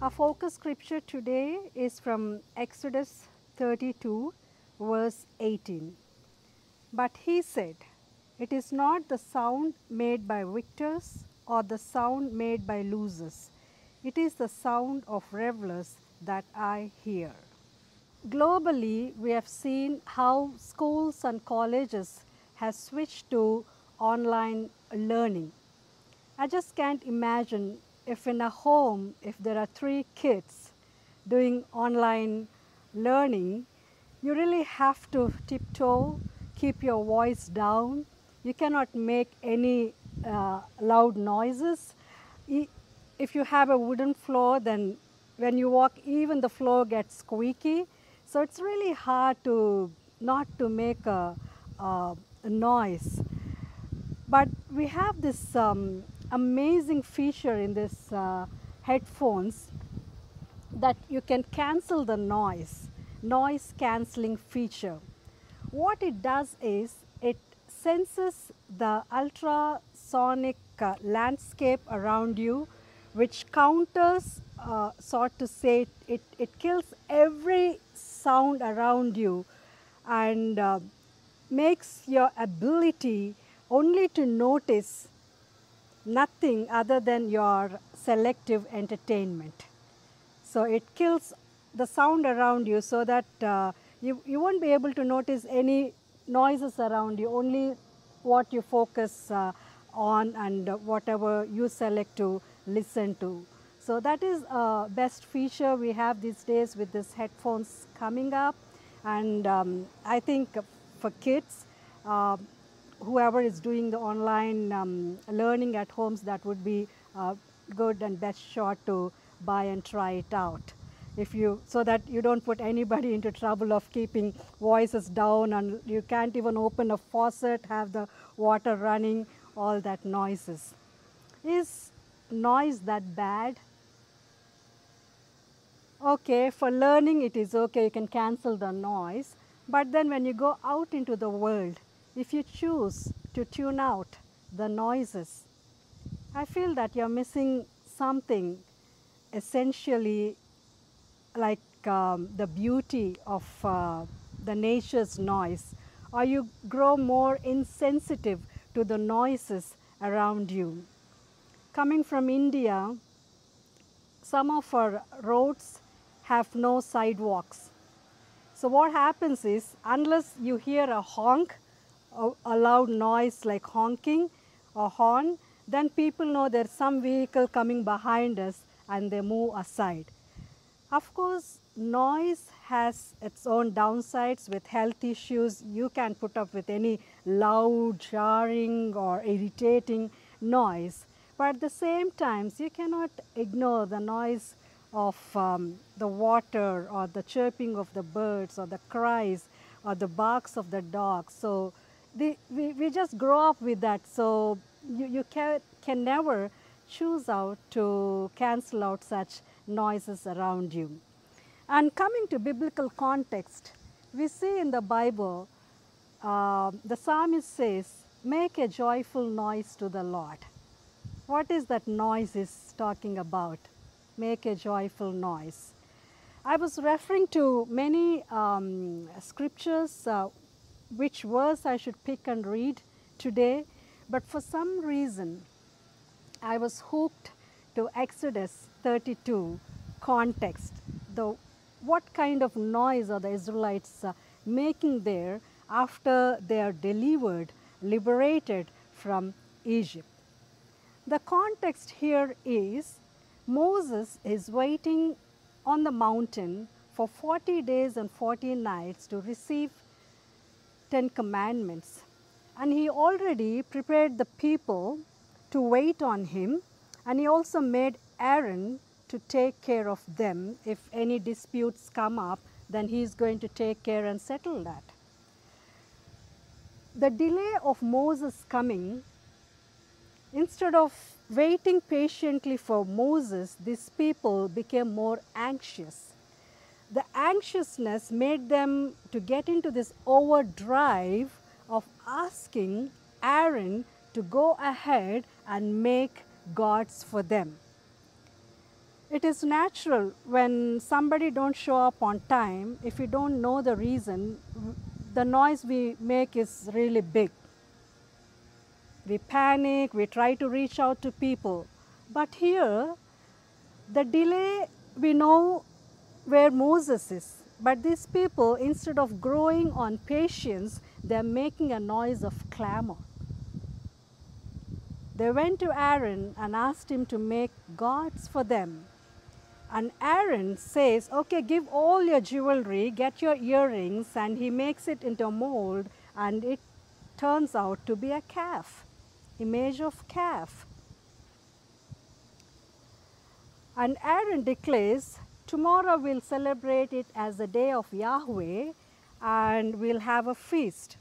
Our focus scripture today is from Exodus 32, verse 18. But he said, It is not the sound made by victors or the sound made by losers, it is the sound of revelers that I hear. Globally, we have seen how schools and colleges have switched to online learning. I just can't imagine if in a home, if there are three kids doing online learning, you really have to tiptoe, keep your voice down. You cannot make any uh, loud noises. If you have a wooden floor, then when you walk, even the floor gets squeaky. So it's really hard to not to make a, a, a noise. But we have this um, amazing feature in this uh, headphones that you can cancel the noise, noise cancelling feature. What it does is it senses the ultrasonic uh, landscape around you, which counters, uh, sort to say, it, it kills every sound around you and uh, makes your ability only to notice nothing other than your selective entertainment. So it kills the sound around you so that uh, you, you won't be able to notice any noises around you, only what you focus uh, on and whatever you select to listen to. So that is a best feature we have these days with these headphones coming up. And um, I think for kids, uh, whoever is doing the online um, learning at homes, that would be uh, good and best shot to buy and try it out. If you, so that you don't put anybody into trouble of keeping voices down and you can't even open a faucet, have the water running, all that noises. Is noise that bad? Okay, for learning it is okay, you can cancel the noise. But then when you go out into the world, if you choose to tune out the noises, I feel that you're missing something essentially like um, the beauty of uh, the nature's noise, or you grow more insensitive to the noises around you. Coming from India, some of our roads have no sidewalks. So what happens is, unless you hear a honk, loud noise like honking or horn, then people know there's some vehicle coming behind us and they move aside. Of course, noise has its own downsides with health issues. You can put up with any loud, jarring or irritating noise. But at the same time, you cannot ignore the noise of um, the water or the chirping of the birds or the cries or the barks of the dogs. So the, we, we just grow up with that. So you, you can, can never choose out to cancel out such noises around you. And coming to biblical context, we see in the Bible, uh, the psalmist says, Make a joyful noise to the Lord. What is that noise is talking about? Make a joyful noise. I was referring to many um, scriptures, uh, which verse I should pick and read today, but for some reason, I was hooked to Exodus 32 context. The what kind of noise are the Israelites uh, making there after they are delivered, liberated from Egypt? The context here is Moses is waiting on the mountain for 40 days and 40 nights to receive 10 commandments. And he already prepared the people to wait on him, and he also made Aaron to take care of them. If any disputes come up, then he is going to take care and settle that. The delay of Moses coming, instead of waiting patiently for Moses, these people became more anxious. The anxiousness made them to get into this overdrive of asking Aaron to go ahead and make gods for them. it is natural when somebody don't show up on time if you don't know the reason the noise we make is really big we panic we try to reach out to people but here the delay we know moses is. But these people instead of growing on patience they're making a noise of clamor. They went to aaron and asked him to make gods for them. And Aaron says, okay, give all your jewelry, get your earrings, and he makes it into a mold, and it turns out to be a calf, image of calf. And Aaron declares, tomorrow we'll celebrate it as the day of Yahweh, and we'll have a feast.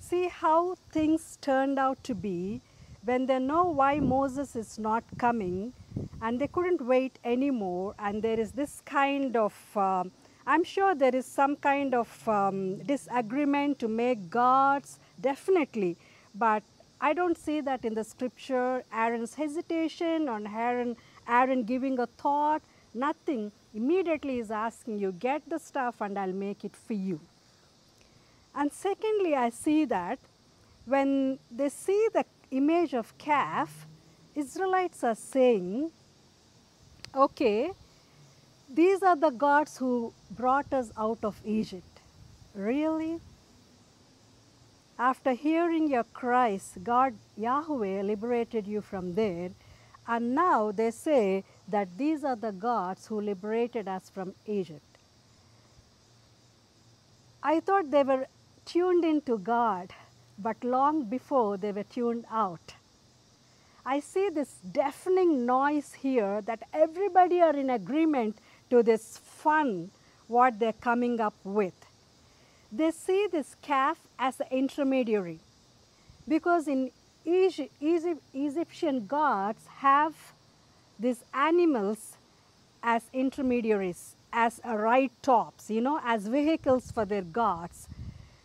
See how things turned out to be when they know why Moses is not coming and they couldn't wait anymore and there is this kind of um, i'm sure there is some kind of um, disagreement to make gods definitely but i don't see that in the scripture aaron's hesitation on aaron aaron giving a thought nothing immediately is asking you get the stuff and i'll make it for you and secondly i see that when they see the image of calf Israelites are saying, okay, these are the gods who brought us out of Egypt. Really? After hearing your cries, God, Yahweh, liberated you from there, and now they say that these are the gods who liberated us from Egypt. I thought they were tuned into God, but long before they were tuned out. I see this deafening noise here that everybody are in agreement to this fun what they're coming up with. They see this calf as an intermediary because in Egyptian gods have these animals as intermediaries, as a right tops, you know, as vehicles for their gods.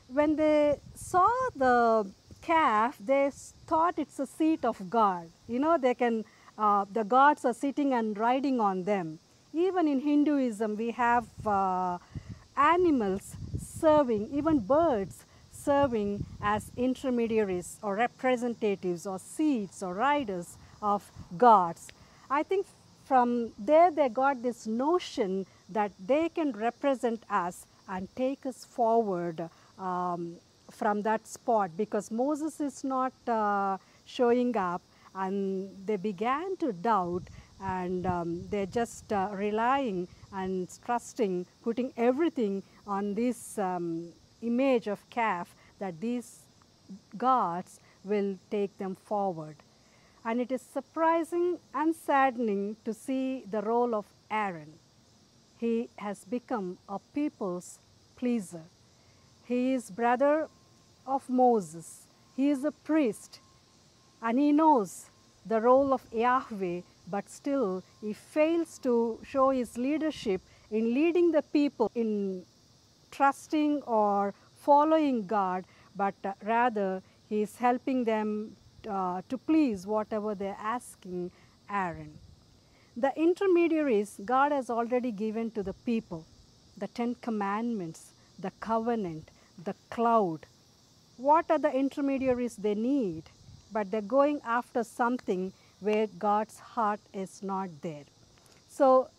When they saw the calf, they thought it's a seat of God. You know, they can, uh, the gods are sitting and riding on them. Even in Hinduism, we have uh, animals serving, even birds serving as intermediaries or representatives or seats or riders of gods. I think from there they got this notion that they can represent us and take us forward um, from that spot because Moses is not uh, showing up and they began to doubt and um, they're just uh, relying and trusting, putting everything on this um, image of calf that these gods will take them forward. And it is surprising and saddening to see the role of Aaron. He has become a people's pleaser. He is brother of Moses. He is a priest and he knows the role of Yahweh, but still he fails to show his leadership in leading the people in trusting or following God, but uh, rather he is helping them uh, to please whatever they're asking Aaron. The intermediaries God has already given to the people the Ten Commandments, the covenant, the cloud, what are the intermediaries they need, but they're going after something where God's heart is not there. So,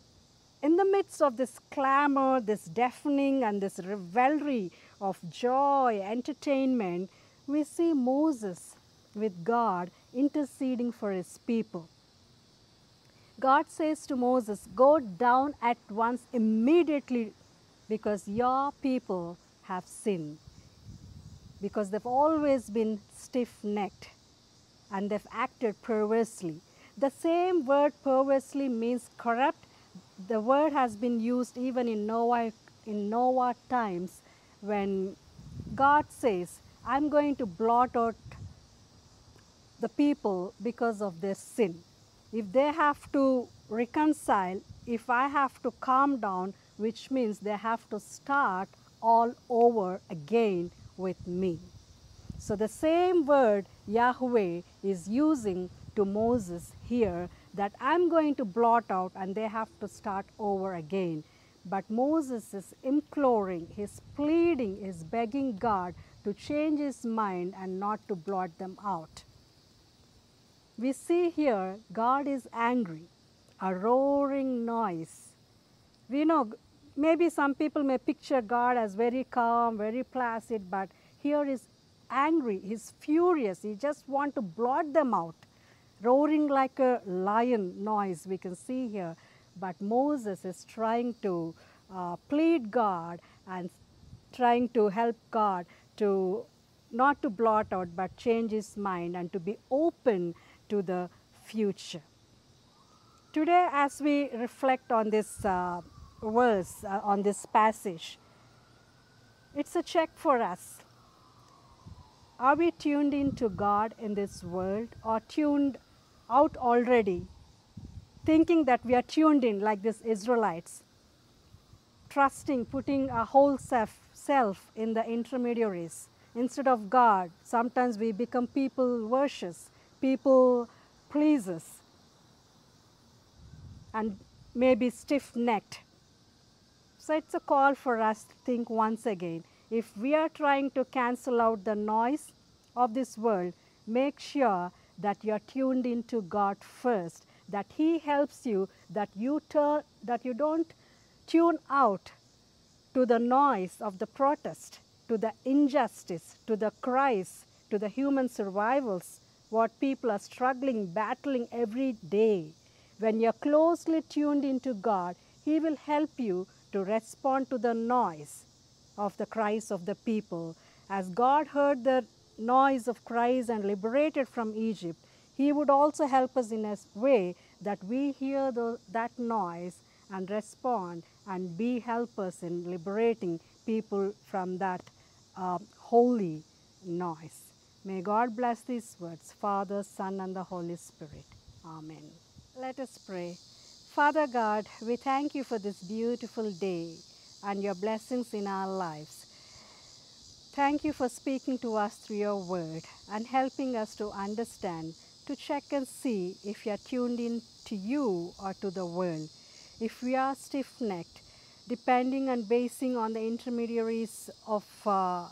in the midst of this clamor, this deafening, and this revelry of joy, entertainment, we see Moses with God interceding for his people. God says to Moses, Go down at once immediately because your people have sinned because they've always been stiff necked and they've acted perversely. The same word perversely means corrupt. The word has been used even in Noah, in Noah times when God says, I'm going to blot out the people because of their sin. If they have to reconcile, if I have to calm down, which means they have to start all over again with me. So the same word Yahweh is using to Moses here that I'm going to blot out and they have to start over again. But Moses is imploring, he's pleading, he's begging God to change his mind and not to blot them out. We see here God is angry, a roaring noise. We know maybe some people may picture God as very calm, very placid, but here is angry, he's furious, he just want to blot them out. Roaring like a lion noise we can see here. But Moses is trying to uh, plead God and trying to help God to not to blot out but change his mind and to be open to the future. Today, as we reflect on this uh, verse, uh, on this passage, it's a check for us. Are we tuned into God in this world or tuned out already, thinking that we are tuned in like these Israelites, trusting, putting our whole self, self in the intermediaries instead of God? Sometimes we become people worshippers, people pleasers, and maybe stiff necked. So it's a call for us to think once again. If we are trying to cancel out the noise of this world, make sure that you are tuned into God first, that He helps you, that you turn, that you don't tune out to the noise of the protest, to the injustice, to the cries, to the human survivals, what people are struggling, battling every day. When you're closely tuned into God, He will help you to respond to the noise of the cries of the people. As God heard the noise of cries and liberated from Egypt, He would also help us in a way that we hear the, that noise and respond and be helpers in liberating people from that uh, holy noise. May God bless these words, Father, Son, and the Holy Spirit. Amen. Let us pray. Father God, we thank you for this beautiful day and your blessings in our lives. Thank you for speaking to us through your word and helping us to understand, to check and see if we are tuned in to you or to the world. If we are stiff necked, depending and basing on the intermediaries of uh,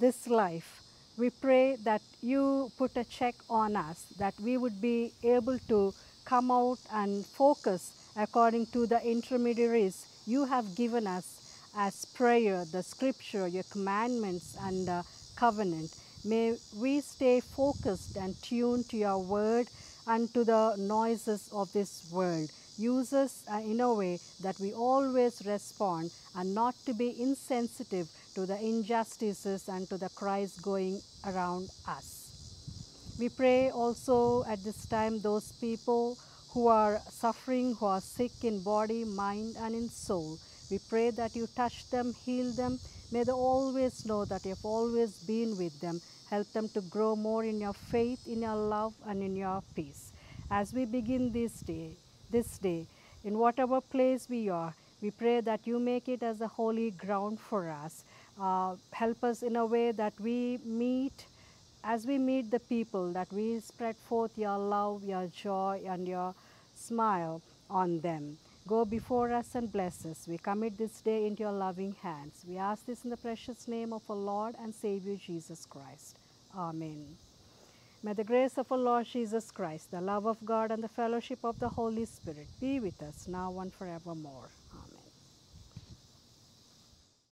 this life, we pray that you put a check on us, that we would be able to come out and focus according to the intermediaries you have given us as prayer, the scripture, your commandments, and uh, covenant. May we stay focused and tuned to your word and to the noises of this world. Use us uh, in a way that we always respond and not to be insensitive to the injustices and to the cries going around us. We pray also at this time those people who are suffering, who are sick in body, mind, and in soul. We pray that you touch them, heal them. May they always know that you have always been with them. Help them to grow more in your faith, in your love, and in your peace. As we begin this day, this day, in whatever place we are, we pray that you make it as a holy ground for us. Uh, help us in a way that we meet, as we meet the people, that we spread forth your love, your joy, and your smile on them. Go before us and bless us. We commit this day into your loving hands. We ask this in the precious name of our Lord and Savior Jesus Christ. Amen. May the grace of our Lord Jesus Christ, the love of God, and the fellowship of the Holy Spirit be with us now and forevermore.